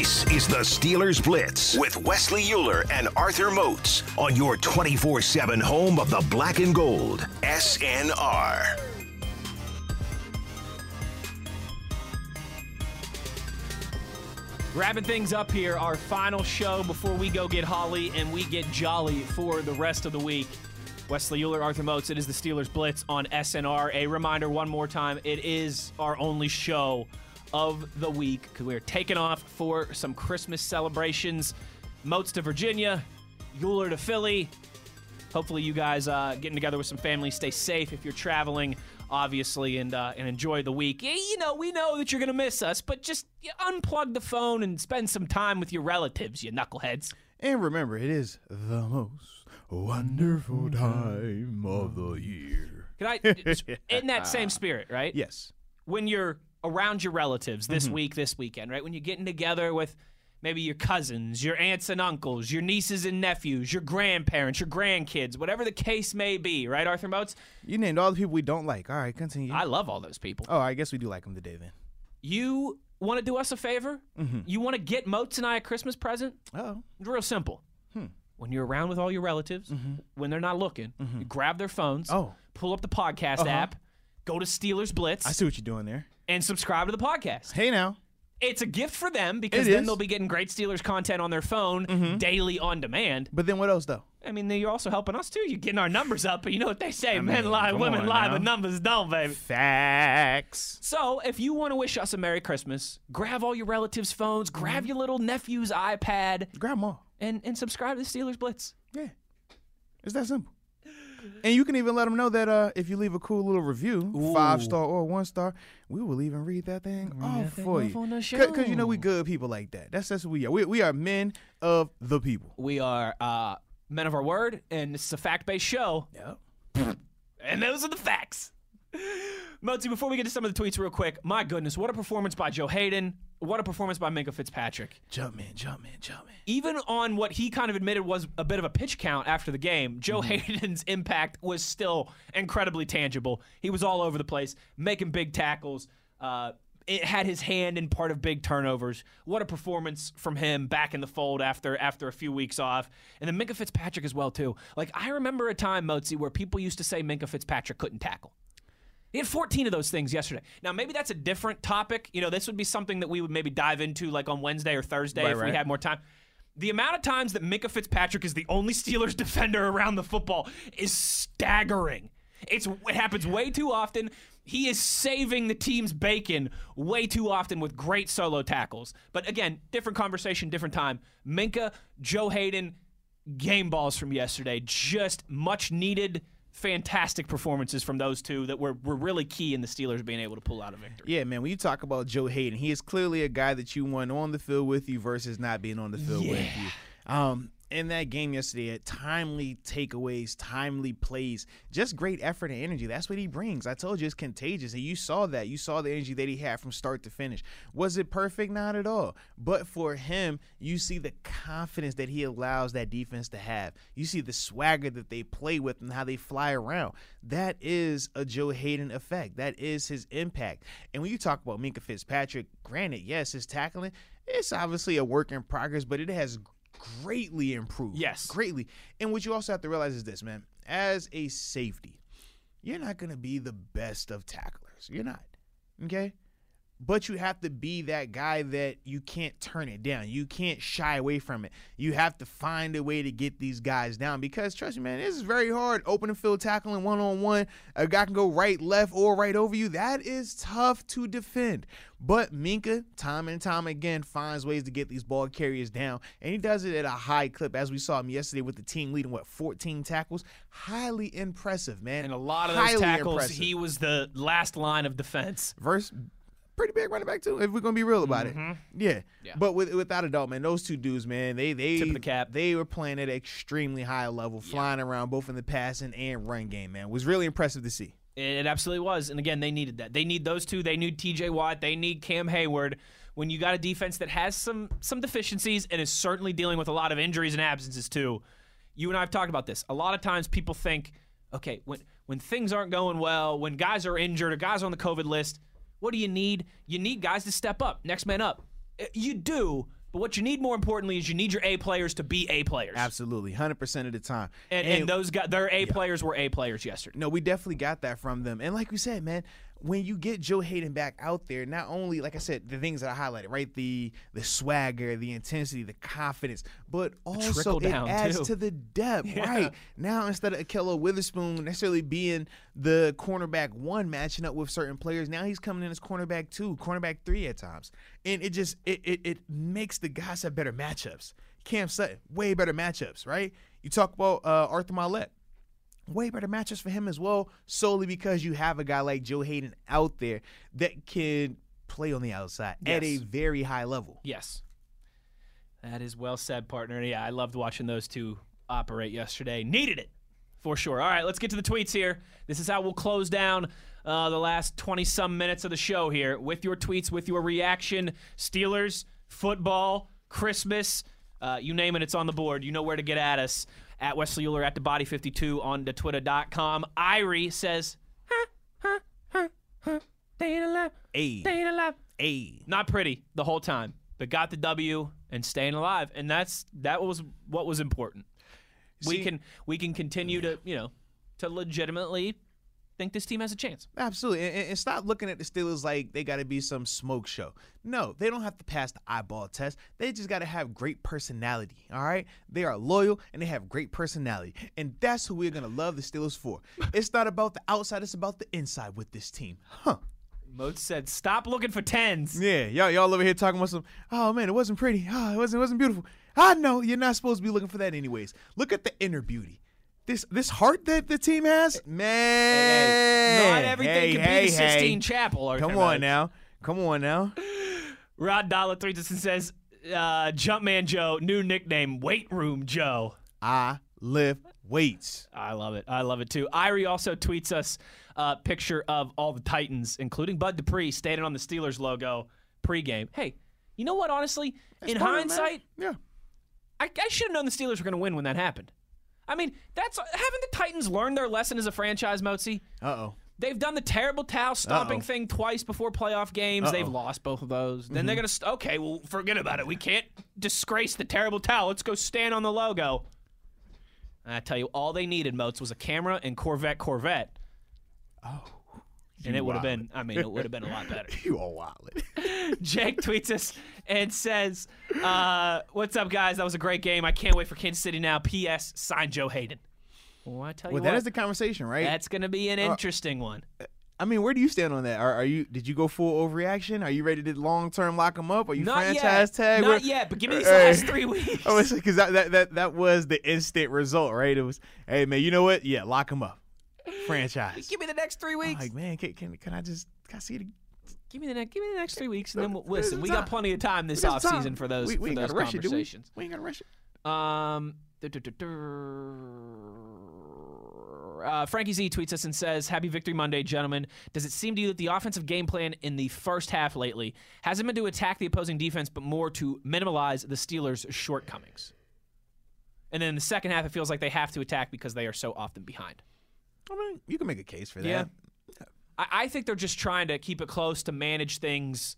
This is the Steelers Blitz with Wesley Euler and Arthur Moats on your 24 7 home of the black and gold, SNR. Wrapping things up here, our final show before we go get Holly and we get jolly for the rest of the week. Wesley Euler, Arthur Moats, it is the Steelers Blitz on SNR. A reminder one more time, it is our only show of the week because we're taking off for some Christmas celebrations. Moats to Virginia, Euler to Philly. Hopefully, you guys uh, getting together with some family. Stay safe if you're traveling, obviously, and uh, and enjoy the week. Yeah, You know, we know that you're gonna miss us, but just unplug the phone and spend some time with your relatives, you knuckleheads. And remember, it is the most wonderful time of the year. Can I, in that same spirit, right? Yes. When you're around your relatives this Mm-hmm. week, this weekend, right? When you're getting together with maybe your cousins, your aunts and uncles, your nieces and nephews, your grandparents, your grandkids, whatever the case may be, right, Arthur Moats? You named all the people we don't like. All right, continue. I love all those people. oh, I guess we do like them today then. You want to do us a favor? Mm-hmm. You want to get Moats and I a Christmas present? Oh. It's real simple. Hmm. When you're around with all your relatives, when they're not looking, you grab their phones, Mm-hmm. Oh. pull up the podcast Uh-huh. app, go to Steelers Blitz, I see what you're doing there. And subscribe to the podcast. Hey now. It's a gift for them because It then is. they'll be getting great Steelers content on their phone daily on demand. But then what else though? I mean, you're also helping us too. You're getting our numbers up, but you know what they say: men mean, lie, come women on lie, now. but numbers don't, baby. Facts. So, if you want to wish us a Merry Christmas, grab all your relatives' phones, Mm-hmm. grab your little nephew's iPad, Grandma. and, and subscribe to the Steelers Blitz. Yeah. It's that simple. And you can even let them know that uh, if you leave a cool little review, five star or one star, we will even read that thing off thing for off you. Because you know we good people like that. That's that's what we are. We, we are men of the people. We are uh, men of our word, and this is a fact based show. Yep. And those are the facts. Motzi, before we get to some of the tweets real quick, my goodness, what a performance by Joe Haden. What a performance by Minkah Fitzpatrick. Jump man, jump man, jump man. Even on what he kind of admitted was a bit of a pitch count after the game, Joe Haden's impact was still incredibly tangible. He was all over the place, making big tackles. Uh, it had his hand in part of big turnovers. What a performance from him back in the fold after after a few weeks off. And then Minkah Fitzpatrick as well too. Like I remember a time, Mozi, where people used to say Minkah Fitzpatrick couldn't tackle. He had 14 of those things yesterday. Now, maybe that's a different topic. You know, this would be something that we would maybe dive into like on Wednesday or Thursday Right, if we had more time. The amount of times that Minkah Fitzpatrick is the only Steelers defender around the football is staggering. It's it happens way too often. He is saving the team's bacon way too often with great solo tackles. But again, different conversation, different time. Minkah, Joe Haden, game balls from yesterday. Just much needed, fantastic performances from those two that were, were really key in the Steelers being able to pull out a victory. Yeah, man. When you talk about Joe Haden, he is clearly a guy that you want on the field with you versus not being on the field with you. Um, in that game yesterday, at timely takeaways, timely plays, just great effort and energy. That's what he brings. I told you it's contagious, and you saw that. You saw the energy that he had from start to finish. Was it perfect? Not at all. But for him, you see the confidence that he allows that defense to have. You see the swagger that they play with and how they fly around. That is a Joe Haden effect. That is his impact. And when you talk about Minkah Fitzpatrick, granted, yes, his tackling, it's obviously a work in progress, but it has greatly improved. Yes. Greatly. And what you also have to realize is this, man. As a safety, you're not going to be the best of tacklers. You're not. Okay? But you have to be that guy that you can't turn it down. You can't shy away from it. You have to find a way to get these guys down because trust me, man, this is very hard. Open and field tackling one on one. A guy can go right, left, or right over you. That is tough to defend. But Minkah, time and time again, finds ways to get these ball carriers down. And he does it at a high clip, as we saw him yesterday with the team leading, what, 14 tackles? Highly impressive, man. And a lot of those tackles, impressive. he was the last line of defense. verse pretty big running back too. If we're gonna be real about it, yeah. Mm-hmm. Yeah. But with, without a doubt, man, those two dudes, man, they they Tip of the cap. They were playing at an extremely high level, flying around both in the passing and run game. Man, it was really impressive to see. It absolutely was. And again, they needed that. They need those two. They need TJ Watt. They need Cam Hayward. When you got a defense that has some some deficiencies and is certainly dealing with a lot of injuries and absences too. You and I have talked about this. A lot of times people think, okay, when when things aren't going well, when guys are injured or guys are on the COVID list, what do you need? You need guys to step up, next man up. Uh, You do, But what you need more importantly is you need your A players to be A players. Absolutely, hundred percent of the time. And, and, those guys, their A players were A players yesterday. No, we definitely got that from them. And like we said, man, when you get Joe Haden back out there, not only like I said, the things that I highlighted, right? The the swagger, the intensity, the confidence, but also it adds too. to the depth, Yeah. right? Now instead of Ahkello Witherspoon necessarily being the cornerback one matching up with certain players, now he's coming in as cornerback two, cornerback three at times. And it just it it, it makes the guys have better matchups. Cam Sutton, way better matchups, right? You talk about uh, Arthur Maulet way better matches for him as well, solely because you have a guy like Joe Haden out there that can play on the outside at a very high level. Yes. That is well said, partner. Yeah, I loved watching those two operate yesterday. Needed it for sure. All right, let's get to the tweets here. This is how we'll close down uh, the last 20 some minutes of the show here with your tweets, with your reaction. Steelers, football, Christmas, uh, you name it, it's on the board. You know where to get at us. At Wesley Euler at the body 52 on the twitter.com. Irie says, huh, huh, huh, huh, staying alive, staying alive. hey. Not pretty the whole time, but got the W and staying alive, and that's that was what was important. we can we can continue to you know to legitimately think this team has a chance. Absolutely. And, and stop looking at the Steelers like they got to be some smoke show. No, they don't have to pass the eyeball test. They just got to have great personality. All right? They are loyal and they have great personality. And that's who we're going to love the Steelers for. It's not about the outside, it's about the inside with this team. Huh. Moat said, "Stop looking for tens. Yeah, y'all, y'all over here talking about some. Oh man, it wasn't pretty. Oh, it wasn't, it wasn't beautiful. I know you're not supposed to be looking for that anyways. Look at the inner beauty. This this heart that the team has, man. Not everything hey, can hey, be the Sistine hey. Chapel. Or Come on now, come on now. Rod Dollar tweets us and says, uh, "Jumpman Joe, new nickname, Weight Room Joe." I lift weights. I love it. I love it too. Irie also tweets us a picture of all the Titans, including Bud Dupree, standing on the Steelers logo pregame. Hey, you know what? Honestly, in Part of it, man. hindsight, yeah. I, I should have known the Steelers were going to win when that happened. I mean, that's haven't the Titans learned their lesson as a franchise, Mozi? Uh oh. They've done the terrible towel stomping Uh-oh. thing twice before playoff games. They've lost both of those. Then they're going to, st- okay, well, forget about it. We can't disgrace the terrible towel. Let's go stand on the logo. And I tell you, all they needed, Moats, was a camera and Corvette Corvette. Oh. And it would have been, I mean, it would have been a lot better. You a wild. Jake tweets us and says, uh, What's up, guys? That was a great game. I can't wait for Kansas City now. P.S. Sign Joe Haden. Well, I tell you well, what, that is the conversation, right? that's going to be an uh, interesting one. Uh, I mean, where do you stand on that? Are, are you? Did you go full overreaction? Are you ready to long term lock them up? Are you Not franchise yet. tag? Not Where- yet, but give me uh, these Hey. last three weeks. Oh, because that, that that that was the instant result, right? It was, hey man, you know what? Yeah, lock him up, franchise. give me the next three I'm weeks. like, man, can, can can I just can I see it? give me the next. Give me the next three weeks, and then we'll, listen. We got plenty of time this There's off season for those We, we for those gotta it, we? conversations. We ain't gotta rush it. Um, uh, Frankie Z tweets us and says, "Happy Victory Monday, gentlemen. Does it seem to you that the offensive game plan in the first half lately hasn't been to attack the opposing defense, but more to minimize the Steelers' shortcomings?" And then in the second half, it feels like they have to attack because they are so often behind. I mean, you can make a case for that. Yeah. I, I think they're just trying to keep it close to manage things.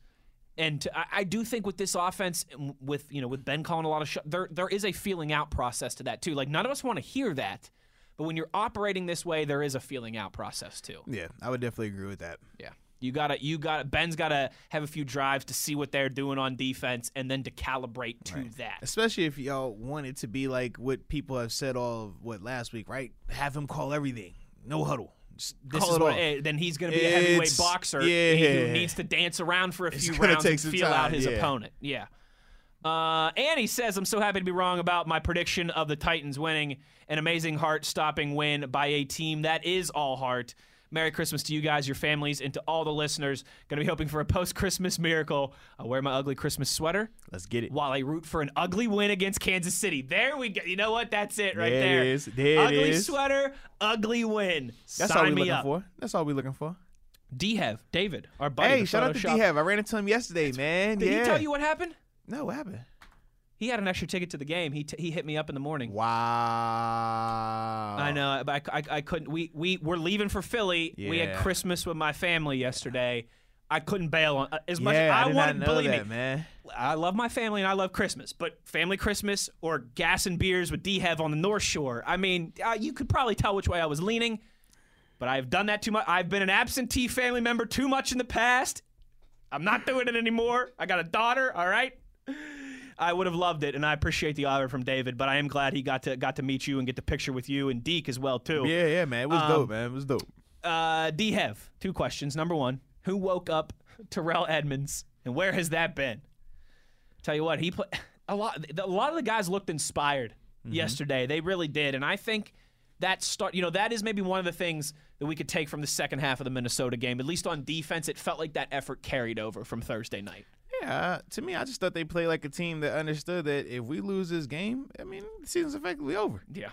And to, I, I do think with this offense, with you know, with Ben calling a lot of shots, there there is a feeling out process to that too. Like none of us want to hear that, but when you're operating this way, there is a feeling out process too. Yeah, I would definitely agree with that. Yeah, you gotta you got to Ben's gotta have a few drives to see what they're doing on defense, and then to calibrate to that. Especially if y'all want it to be like what people have said all of what last week, right? Have him call everything, no huddle. Just This call is what, eh, then he's going to be a heavyweight boxer yeah. who needs to dance around for a It's few rounds and feel out his yeah. opponent. Yeah. Uh, Annie says, I'm so happy to be wrong about my prediction of the Titans winning an amazing heart stopping win by a team that is all heart. Merry Christmas to you guys, your families, and to all the listeners. Going to be hoping for a post Christmas miracle. I'll wear my ugly Christmas sweater Let's get it. while I root for an ugly win against Kansas City. There we go. You know what? That's it right There it there. is. There ugly is. sweater, ugly win. That's Sign all we're looking up. for. That's all we're looking for. Dehev, David, our buddy. Hey, shout out to Photoshop. D-Have. I ran into him yesterday, man. Did yeah. he tell you what happened? No, what happened? He had an extra ticket to the game. He, t- he hit me up in the morning. Wow. I know, but I, I, I couldn't. We we were leaving for Philly. We had Yeah. Christmas with my family yesterday. I couldn't bail on as much. yeah, I, I did wanted, not know believe that, me, man. I love my family and I love Christmas, but family Christmas or gas and beers with D Hev on the North Shore. I mean, uh, you could probably tell which way I was leaning, but I've done that too much. I've been an absentee family member too much in the past. I'm not doing it anymore. I got a daughter, all right? I would have loved it, and I appreciate the offer from David, but I am glad he got to got to meet you and get the picture with you and Deke as well too. Yeah, yeah, man. It was Um, dope, man. It was dope. Uh, D Hev, two questions. Number one, who woke up Terrell Edmunds, and where has that been? Tell you what, he put a lot. A lot of the guys looked inspired yesterday. They really did, and I think that start. You know, that is maybe one of the things that we could take from the second half of the Minnesota game. At least on defense, it felt like that effort carried over from Thursday night. Yeah, to me, I just thought they played like a team that understood that if we lose this game, I mean, the season's effectively over. Yeah.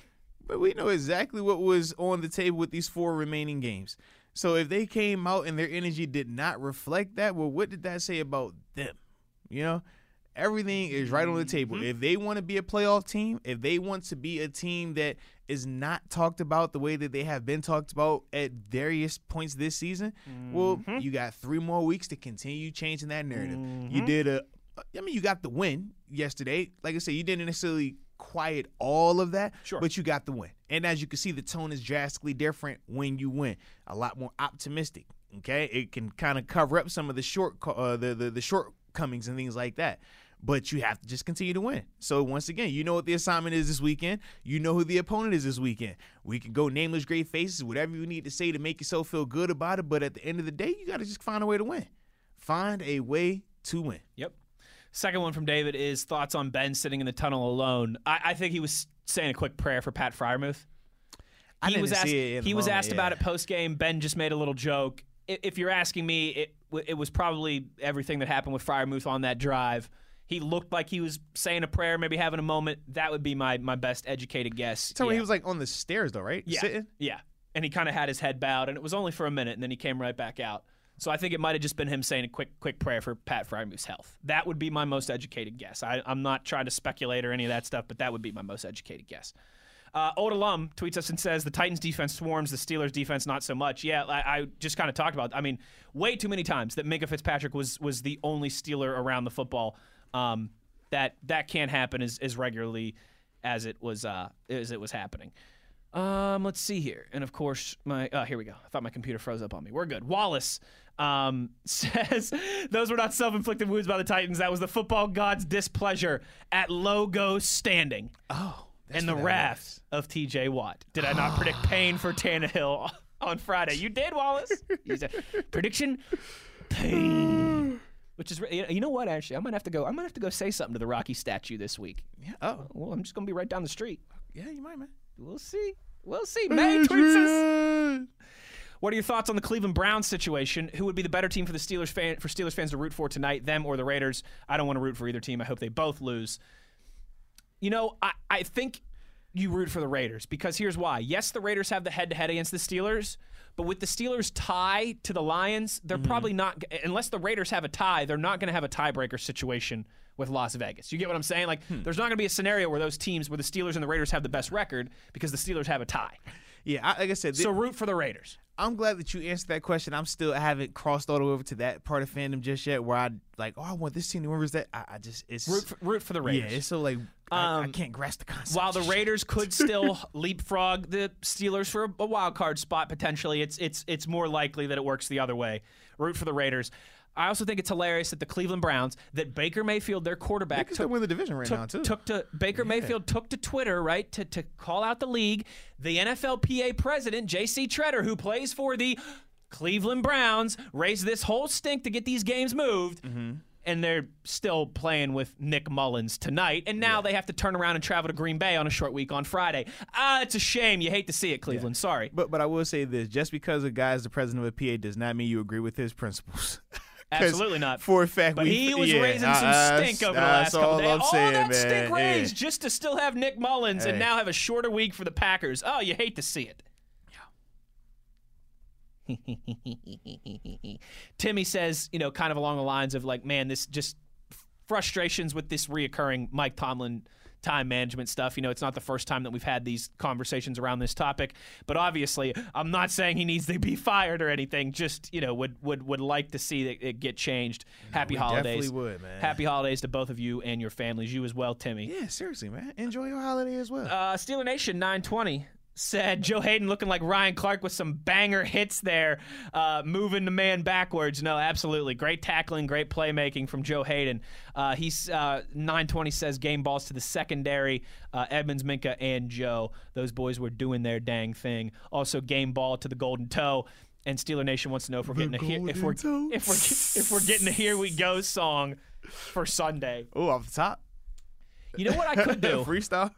But we know exactly what was on the table with these four remaining games. So if they came out and their energy did not reflect that, well, what did that say about them? You know, everything is right on the table. Mm-hmm. If they want to be a playoff team, if they want to be a team that is not talked about the way that they have been talked about at various points this season, well, you got three more weeks to continue changing that narrative. You did a, I mean, you got the win yesterday. Like I said, you didn't necessarily quiet all of that, Sure. but you got the win. And as you can see, the tone is drastically different when you win. A lot more optimistic. Okay, it can kind of cover up some of the short, uh, the, the the shortcomings and things like that. But you have to just continue to win. So once again, you know what the assignment is this weekend. You know who the opponent is this weekend. We can go nameless, great faces, whatever you need to say to make yourself feel good about it. But at the end of the day, you got to just find a way to win. Find a way to win. Yep. Second one from David is thoughts on Ben sitting in the tunnel alone. I, I think he was saying a quick prayer for Pat Freiermuth. I he didn't was asked. see it in the he was moment, asked about it post game. Ben just made a little joke. If you're asking me, it it was probably everything that happened with Freiermuth on that drive. He looked like he was saying a prayer, maybe having a moment. That would be my my best educated guess. So Yeah. he was like on the stairs though, right? yeah, Sitting. yeah, and he kind of had his head bowed, and it was only for a minute, and then he came right back out. So I think it might have just been him saying a quick quick prayer for Pat Freiermuth's health. That would be my most educated guess. I, I'm not trying to speculate or any of that stuff, but that would be my most educated guess. Uh, Old Alum tweets us and says the Titans defense swarms, the Steelers defense not so much. Yeah, I, I just kind of talked about. I mean, way too many times that Minkah Fitzpatrick was was the only Steeler around the football. Um, that that can't happen as, as regularly as it was uh, as it was happening. Um, let's see here, and of course my oh here we go. I thought my computer froze up on me. We're good. Wallace um, says those were not self-inflicted wounds by the Titans. That was the football god's displeasure at logo standing Oh, and the wrath of T.J. Watt. Did I not predict pain for Tannehill on Friday? You did, Wallace. You said, prediction pain. Which is, you know what? Actually, I might have to go. I might have to go say something to the Rocky statue this week. Yeah. Oh, Well, I'm just gonna be right down the street. yeah, you might, man. We'll see. We'll see. May tweets us. What are your thoughts on the Cleveland Browns situation? Who would be the better team for the Steelers fan for Steelers fans to root for tonight, them or the Raiders? I don't want to root for either team. I hope they both lose. You know, I, I think you root for the Raiders because here's why. Yes, the Raiders have the head to head against the Steelers, but with the Steelers tie to the Lions, they're mm-hmm. probably not unless the Raiders have a tie, they're not going to have a tiebreaker situation with Las Vegas. You get what I'm saying? Like hmm. there's not going to be a scenario where those teams where the Steelers and the Raiders have the best record because the Steelers have a tie. Yeah, like I said, So root for the Raiders. I'm glad that you answered that question. I'm still I haven't crossed all the way over to that part of fandom just yet, where I like, oh, I want this team to win. Where's that? I, I just it's Root for, root for the Raiders? yeah, it's so like I, I Um, can't grasp the concept. While the Raiders could still leapfrog the Steelers for a, a wild card spot potentially, it's it's it's more likely that it works the other way. Root for the Raiders. I also think it's hilarious that the Cleveland Browns, that Baker Mayfield, their quarterback, still took, win the division right now too. took, took to Baker Mayfield took to Twitter right to to call out the league. The NFLPA president J.C. Tretter, who plays for the Cleveland Browns, raised this whole stink to get these games moved. Mm-hmm. And they're still playing with Nick Mullens tonight, and now they have to turn around and travel to Green Bay on a short week on Friday. Ah, it's a shame. You hate to see it, Cleveland. Sorry. but but I will say this: just because a guy is the president of a PA does not mean you agree with his principles. Absolutely not. For a fact, But we, he was yeah, raising some stink over the last couple all days. All saying, that man. stink Yeah. raised just to still have Nick Mullens and now have a shorter week for the Packers. Oh, you hate to see it. Yeah. Timmy says, you know, kind of along the lines of like, man, this just frustrations with this reoccurring Mike Tomlin time management stuff. You know, it's not the first time that we've had these conversations around this topic. But obviously, I'm not saying he needs to be fired or anything. Just you know, would would would like to see it, it get changed. Happy holidays, definitely would, man. Happy holidays to both of you and your families. You as well, Timmy. Yeah, seriously, man. Enjoy your holiday as well. Uh, Steeler Nation 920 said Joe Haden looking like Ryan Clark with some banger hits there, uh, moving the man backwards. No, absolutely. Great tackling, great playmaking from Joe Haden. Uh, he's uh, 920 says game balls to the secondary. Uh, Edmunds, Minkah, and Joe. Those boys were doing their dang thing. Also, game ball to the Golden Toe. And Steeler Nation wants to know if we're getting a hear, if we're Golden Toe. if we're if we're getting a Here We Go song for Sunday. oh, off the top. You know what I could do? Freestyle.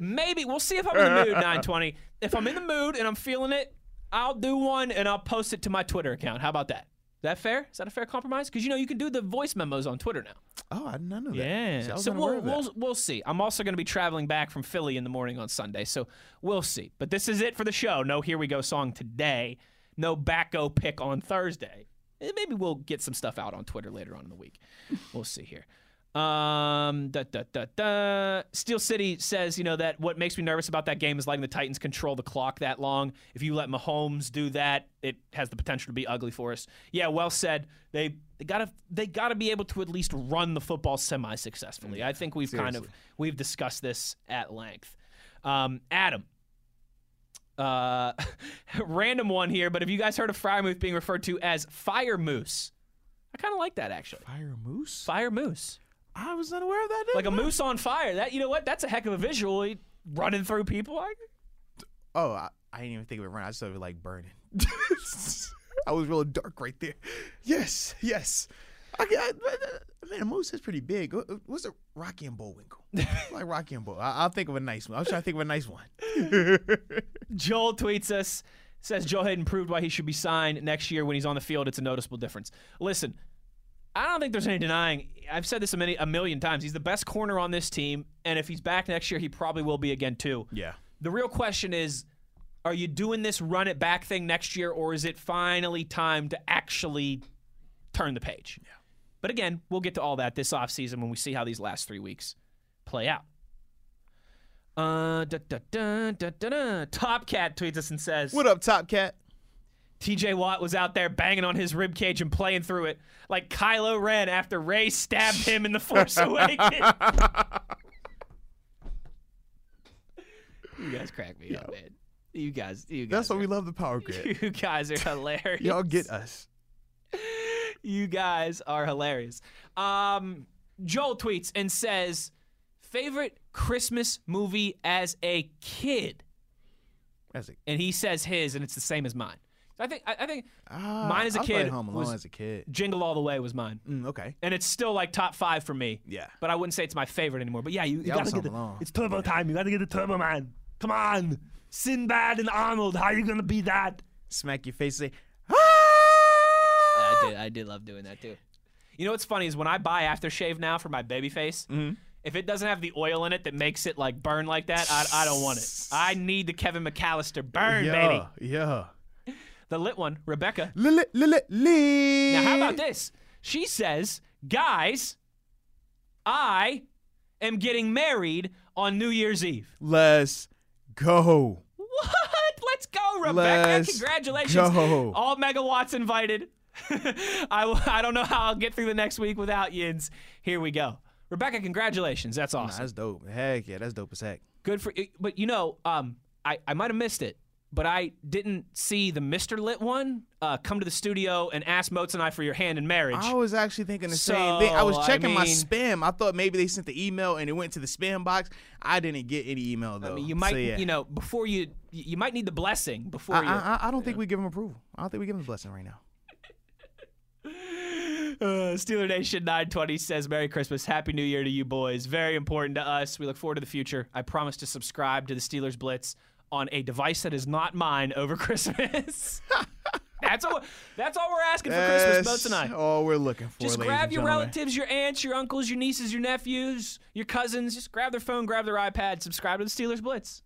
Maybe we'll see if I'm in the mood. 920. If I'm in the mood and I'm feeling it, I'll do one and I'll post it to my Twitter account. How about that? Is that fair? Is that a fair compromise? Because you know you can do the voice memos on Twitter now. oh, I didn't know that. Yeah. See, so we'll, we'll we'll see. I'm also going to be traveling back from Philly in the morning on Sunday, so we'll see. But this is it for the show. No Here We Go song today. No Backo pick on Thursday. Eh, Maybe we'll get some stuff out on Twitter later on in the week. We'll see here. Um, da, da, da, da. Steel City says, you know, that what makes me nervous about that game is letting the Titans control the clock that long. If you let Mahomes do that, it has the potential to be ugly for us. Yeah, well said. They they gotta they gotta be able to at least run the football semi successfully. I think we've kind of we've discussed this at length. Um, Adam. Uh, random one here, but have you guys heard of Fire Moose being referred to as Fire Moose? I kind of like that actually. Fire moose. Fire Moose I was unaware of that. like a moose on fire. That you know what? That's a heck of a visual. He running through people. Like, Oh, I, I didn't even think of it. Running. I just thought of it like burning. I was real dark right there. Yes, yes. I, I, I- man, a moose is pretty big. What- What's a Rocky and Bullwinkle? like Rocky and Bull. I, I'll think of a nice one. I was trying to think of a nice one. Joel tweets us says Joe Haden proved why he should be signed next year when he's on the field. It's a noticeable difference. Listen, I don't think there's any denying. I've said this a, many, a million times. He's the best corner on this team, and if he's back next year, he probably will be again too. Yeah. The real question is are you doing this run it back thing next year, or is it finally time to actually turn the page? Yeah. But again, we'll get to all that this offseason when we see how these last three weeks play out. Uh, da, da, da, da, da, da. Top Cat tweets us and says, What up, Top Cat? TJ Watt was out there banging on his rib cage and playing through it like Kylo Ren after Rey stabbed him in The Force Awakens. you guys crack me up, man. You guys, you guys, That's why we love the Power Grid. you guys are hilarious. Y'all get us. You guys are hilarious. Um, Joel tweets and says, favorite Christmas movie as a kid, That's it. and he says his, and it's the same as mine. So I think, I, I think Ah, Mine as a I kid Home Alone was- as a kid. Jingle All the Way was mine. Mm, okay. and it's still like top five for me. Yeah. But I wouldn't say it's my favorite anymore. But yeah, you, you Yeah, gotta get the, Home Alone. it's Turbo time. You gotta get the Turbo Man. Come on, Sinbad and Arnold. How you gonna be that? Smack your face. Say, ah! I did. I did love doing that too. You know what's funny is when I buy aftershave now for my baby face. If it doesn't have the oil in it that makes it like burn like that, I, I don't want it. I need the Kevin McCallister burn, yeah, baby. Yeah. The lit one, Rebecca. Lily, Lily, Lily. Now, how about this? She says, guys, I am getting married on New Year's Eve. Let's go. What? Let's go, Rebecca. Let's Congratulations. go. All megawatts invited. I, I don't know how I'll get through the next week without yins. Here we go. Rebecca, congratulations. That's Nah, awesome. that's dope. Heck yeah, that's dope as heck. Good for But you know, um, I, I might have missed it, but I didn't see the Mr. Lit one uh, come to the studio and ask Moats and I for your hand in marriage. I was actually thinking the same thing. I was So, I checking my spam. I thought maybe they sent the email and it went to the spam box. I didn't get any email though. I mean, you might, So, yeah. you know, before you, you might need the blessing before I, you. I, I- I don't think we give him approval. I don't think we give him a blessing right now. Uh, Steeler Nation 920 says, Merry Christmas. Happy New Year to you boys. Very important to us. We look forward to the future. I promise to subscribe to the Steelers Blitz on a device that is not mine over Christmas. that's all. That's all we're asking for Christmas, Boats tonight. All we're looking for. Just grab your relatives, your aunts, your uncles, your nieces, your nephews, your cousins. Just grab their phone, grab their iPad, subscribe to the Steelers Blitz.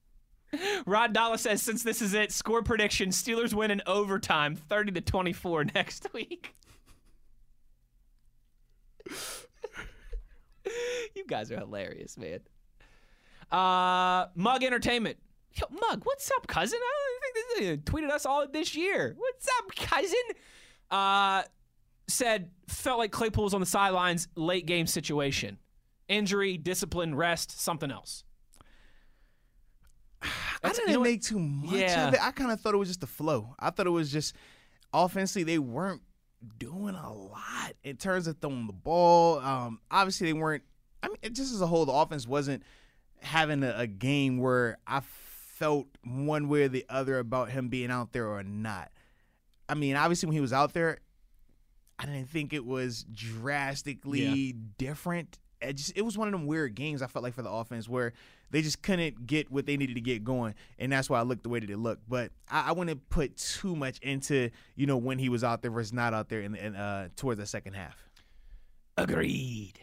Rod Dalla says, since this is it, score prediction: Steelers win in overtime, thirty to twenty-four next week. you guys are hilarious, man. Uh, Mug Entertainment. Yo, Mug, what's up, cousin? I don't think this tweeted us all this year. What's up, cousin? Uh, said felt like Claypool was on the sidelines, late game situation, injury, discipline, rest, something else. I didn't you know what- make too much Yeah. of it. I kind of thought it was just the flow. I thought it was just offensively they weren't doing a lot in terms of throwing the ball. Um, obviously they weren't. I mean, it just as a whole, the offense wasn't having a, a game where I felt one way or the other about him being out there or not. I mean, obviously when he was out there, I didn't think it was drastically different. It just it was one of them weird games I felt like for the offense where they just couldn't get what they needed to get going, and that's why I looked the way that it looked. But I, I wouldn't put too much into you know when he was out there versus not out there in, in uh, towards the second half. Agreed.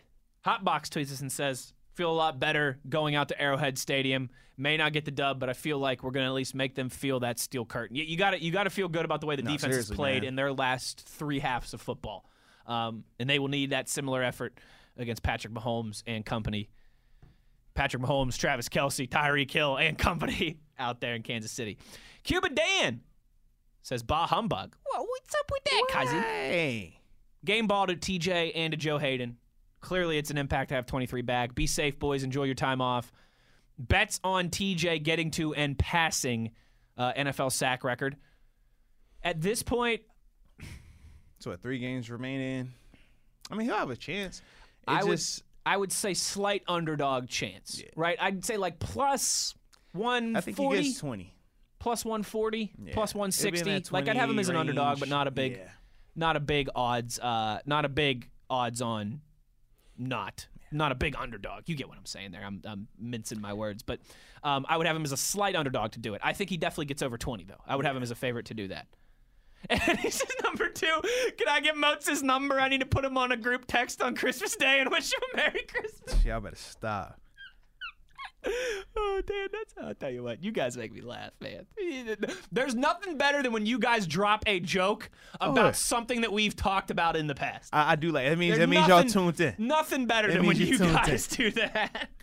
Hotbox tweets us and says, "Feel a lot better going out to Arrowhead Stadium. May not get the dub, but I feel like we're going to at least make them feel that steel curtain. You, you got to you got to feel good about the way the No, defense has played man. in their last three halves of football, um, and they will need that similar effort against Patrick Mahomes and company. Patrick Mahomes, Travis Kelce, Tyreek Hill, and company out there in Kansas City. Cuba Dan says, "Bah humbug. Well, what's up with that, cousin?" Hey, Game ball to TJ and to Joe Haden. Clearly, it's an impact to have 23 back. Be safe, boys. Enjoy your time off. Bets on TJ getting to and passing uh, NFL sack record. At this point, so what, three games remaining. I mean, he'll have a chance. It I would I would say slight underdog chance, right? I'd say like plus I think he 140, gets twenty. plus 140, Yeah. plus in 160. Like I'd have him as an 20 underdog, but not a big, Yeah. not a big odds, uh, not a big odds on, not, not a big underdog. You get what I'm saying there. I'm, I'm mincing my words, but um, I would have him as a slight underdog to do it. I think he definitely gets over 20 though. I would have him as a favorite to do that. And he says number two, can I get Moats' number? I need to put him on a group text on Christmas Day and wish him a Merry Christmas. Y'all better stop. Oh, Dan, that's I'll tell you what, you guys make me laugh, man. There's nothing better than when you guys drop a joke about yeah. something that we've talked about in the past. I, I do like. That means There's that means y'all tuned in. Nothing better That than when you guys do that.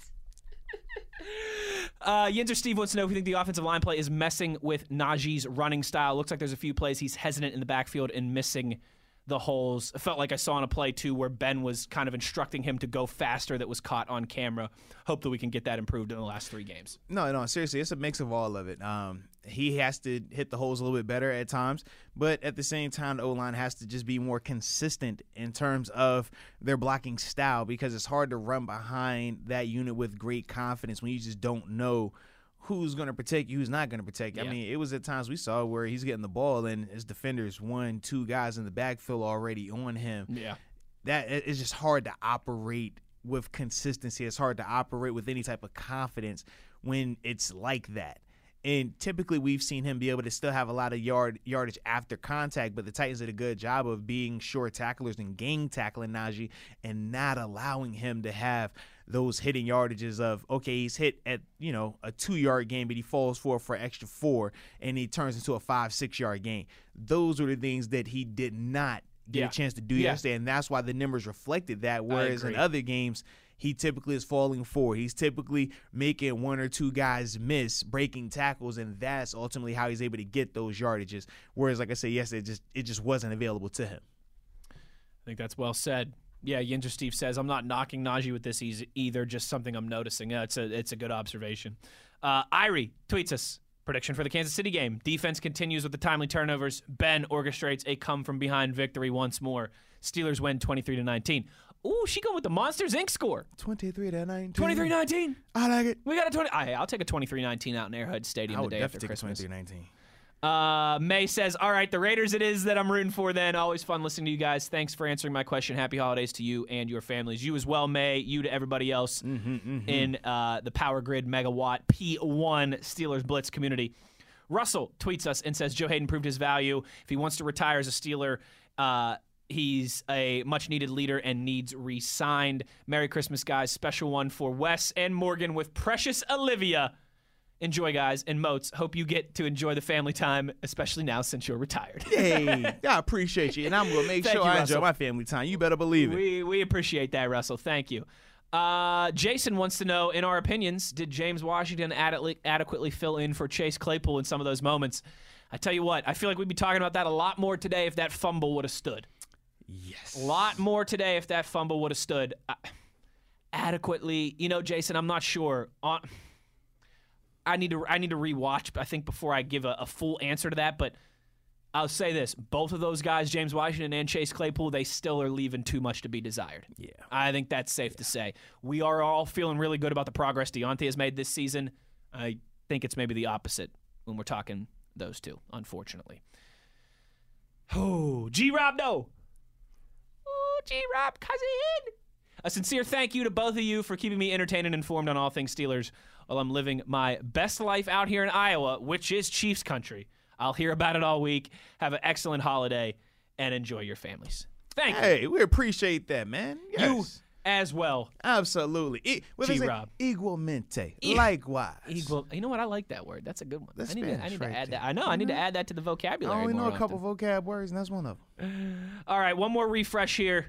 Uh, Yinzer Steve wants to know if you think the offensive line play is messing with Najee's running style. Looks like there's a few plays he's hesitant in the backfield and missing the holes. Felt like I saw on a play too where Ben was kind of instructing him to go faster that was caught on camera. Hope that we can get that improved in the last three games. No, no, seriously, it's a mix of all of it. Um, he has to hit the holes a little bit better at times, but at the same time, the O line has to just be more consistent in terms of their blocking style because it's hard to run behind that unit with great confidence when you just don't know who's going to protect you, who's not going to protect you. Yeah. I mean, it was at times we saw where he's getting the ball and his defenders, one, two guys in the backfield already on him Yeah. that it's just hard to operate with consistency. It's hard to operate with any type of confidence when it's like that. And typically, we've seen him be able to still have a lot of yard yardage after contact, but the Titans did a good job of being short tacklers and gang tackling Najee and not allowing him to have those hitting yardages of okay, he's hit at you know a two yard game, but he falls for for extra four, and he turns into a five six yard game. Those are the things that he did not get Yeah. a chance to do Yeah. yesterday, and that's why the numbers reflected that. Whereas in other games, he typically is falling forward. He's typically making one or two guys miss, breaking tackles, and that's ultimately how he's able to get those yardages. Whereas, like I said yesterday, it just it just wasn't available to him. I think that's well said. Yeah, Yinzer Steve says I'm not knocking Najee with this either, just something I'm noticing. Yeah, it's a it's a good observation. Uh, Irie tweets us prediction for the Kansas City game. Defense continues with the timely turnovers. Ben orchestrates a come from behind victory once more. Steelers win 23 to 19. Ooh, she going with the Monsters Inc. score. Twenty three to nineteen. 23 19. I like it. We got a 20. I, I'll take a 23 19 out in Arrowhead Stadium I the day after take Christmas. 23 Uh, May says, "All right, the Raiders it is that I'm rooting for. Then always fun listening to you guys. Thanks for answering my question. Happy holidays to you and your families. You as well, May. You to everybody else in uh, the Power Grid Megawatt P1 Steelers Blitz community." Russell tweets us and says Joe Haden proved his value. If he wants to retire as a Steeler, uh, he's a much needed leader and needs re signed. Merry Christmas, guys. Special one for Wes and Morgan with Precious Olivia. Enjoy, guys, and Moats. Hope you get to enjoy the family time, especially now since you're retired. Hey, I appreciate you, and I'm gonna make Thank sure you, I Russell. enjoy my family time. You better believe it. we we appreciate that, Russell. Thank you. Uh, Jason wants to know, in our opinions, did James Washington adequately, adequately fill in for Chase Claypool in some of those moments? I tell you what, I feel like we'd be talking about that a lot more today if that fumble would have stood. Yes. A lot more today if that fumble would have stood. Adequately, you know, Jason, I'm not sure. I need to I need to rewatch. I think before I give a, a full answer to that, but I'll say this: both of those guys, James Washington and Chase Claypool, they still are leaving too much to be desired. Yeah. I think that's safe to say. We are all feeling really good about the progress Diontae has made this season. I think it's maybe the opposite when we're talking those two, unfortunately. Oh, G Rob, no. Oh, G Rob, cousin. A sincere thank you to both of you for keeping me entertained and informed on all things Steelers while I'm living my best life out here in Iowa, which is Chiefs country. I'll hear about it all week. Have an excellent holiday and enjoy your families. Thank you. Hey, we appreciate that, man. Yes. You as well. Absolutely. E- what? G-Rob. Igualmente. E- Likewise. Equal. You know what? I like that word. That's a good one. That's I need, to, I need to add there. that. I know. I need to add that to the vocabulary. I only know a couple often. vocab words, and that's one of them. All right, one more refresh here.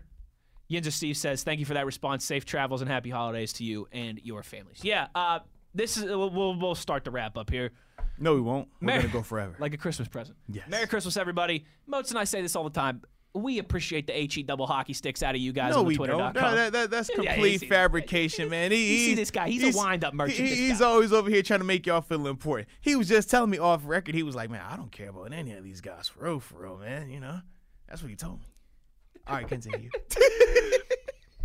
Yinzer Steve says, "Thank you for that response. Safe travels and happy holidays to you and your families." Yeah, uh, this is we'll, we'll start the wrap up here, No, we won't. We're Mer- gonna go forever. like a Christmas present. Yes. Merry Christmas, everybody. Moats and I say this all the time. We appreciate the he double hockey sticks out of you guys no, on we Twitter. don't. No, that, that, that's Yeah, yeah, complete fabrication, man. He, you see he's- this guy. He's a wind-up merchant, this he's always over here trying to make y'all feel important. He was just telling me off record. He was like, "Man, I don't care about any of these guys for real, for real, man. You know, that's what he told me." All right, continue.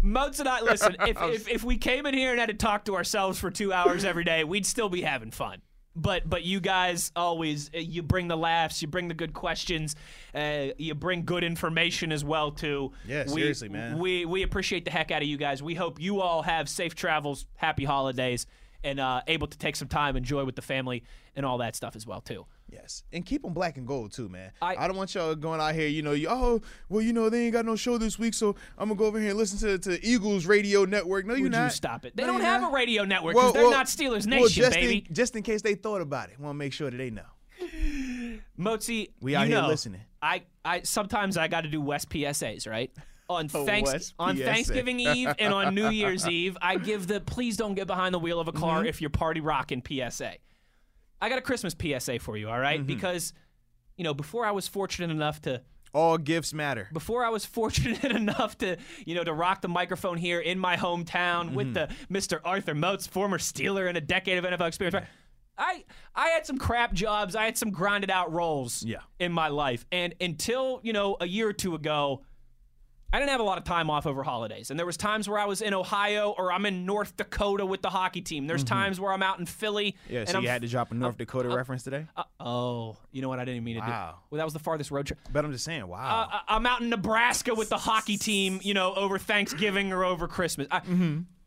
Moats and I listen. If, if if we came in here and had to talk to ourselves for two hours every day, we'd still be having fun. But but you guys always uh, you bring the laughs, you bring the good questions, uh, you bring good information as well too. Yeah, We- seriously, man. We we appreciate the heck out of you guys. We hope you all have safe travels, happy holidays, and uh, able to take some time, enjoy with the family, and all that stuff as well too. Yes, and keep them black and gold too, man. I- I, don't want y'all going out here, you know, you, oh, well, you know, they ain't got no show this week, so I'm gonna go over here and listen to to Eagles Radio Network. No, you're Would not. you stop it? They No, don't have not. a radio network because they're not Steelers Nation, well, just baby. In, just in case they thought about it, want to make sure that they know. Motzi, We you out here know, listening. I, I sometimes I got to do West PSAs, right? On thanks on Thanksgiving Eve and on New Year's Eve, I give the please don't get behind the wheel of a Mm-hmm. car if you're party rocking PSA. I got a Christmas PSA for you, all right? Mm-hmm. Because you know, before I was fortunate enough to All gifts matter. before I was fortunate enough to, you know, to rock the microphone here in my hometown with the Mr. Arthur Moats, former Steeler and a decade of NFL experience. right? I I had some crap jobs. I had some grinded out roles Yeah. in my life. And until, you know, a year or two ago, I didn't have a lot of time off over holidays. And there was times where I was in Ohio or I'm in North Dakota with the hockey team. There's times where I'm out in Philly. Yeah, and so I'm you had to drop a North Dakota reference today. uh, oh, you know what? I didn't mean to Wow. do. Well, that was the farthest road trip. But I'm just saying, wow. Uh, I- I'm out in Nebraska with the hockey team, you know, over Thanksgiving or over Christmas. I,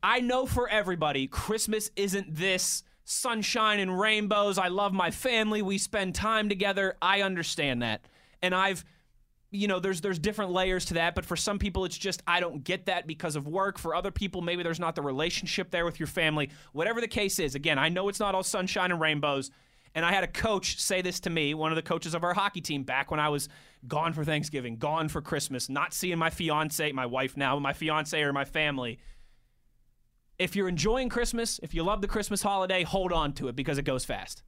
I know for everybody, Christmas isn't this sunshine and rainbows. I love my family. We spend time together. I understand that. And I've you know there's there's different layers to that but for some people it's just I don't get that because of work for other people maybe there's not the relationship there with your family whatever the case is again I know it's not all sunshine and rainbows and I had a coach say this to me, one of the coaches of our hockey team, back when I was gone for Thanksgiving, gone for Christmas, not seeing my fiance, my wife now, my fiance or my family. If you're enjoying Christmas, if you love the Christmas holiday, hold on to it because it goes fast.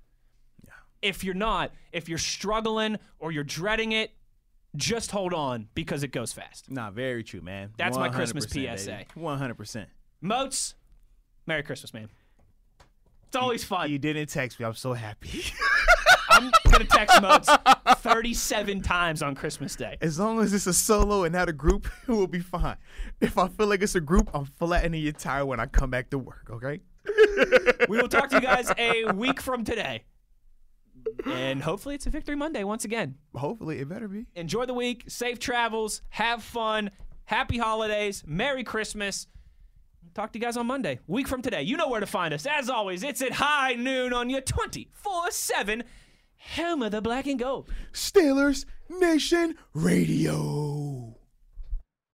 If you're not, if you're struggling or you're dreading it, just hold on because it goes fast. nah, very true, man. That's my Christmas PSA. 100%. Moats, Merry Christmas, man. It's always fun. You didn't text me. I'm so happy. I'm gonna text Moats 37 times on Christmas Day. as long as it's a solo and not a group, it will be fine. If I feel like it's a group, I'm flattening your tire when I come back to work, okay? We will talk to you guys a week from today. And hopefully it's a Victory Monday once again. Hopefully, it better be. Enjoy the week, safe travels, have fun, happy holidays, Merry Christmas. Talk to you guys on Monday, week from today. You know where to find us. As always, it's at high noon on your 24 7 home of the black and gold. Steelers Nation Radio.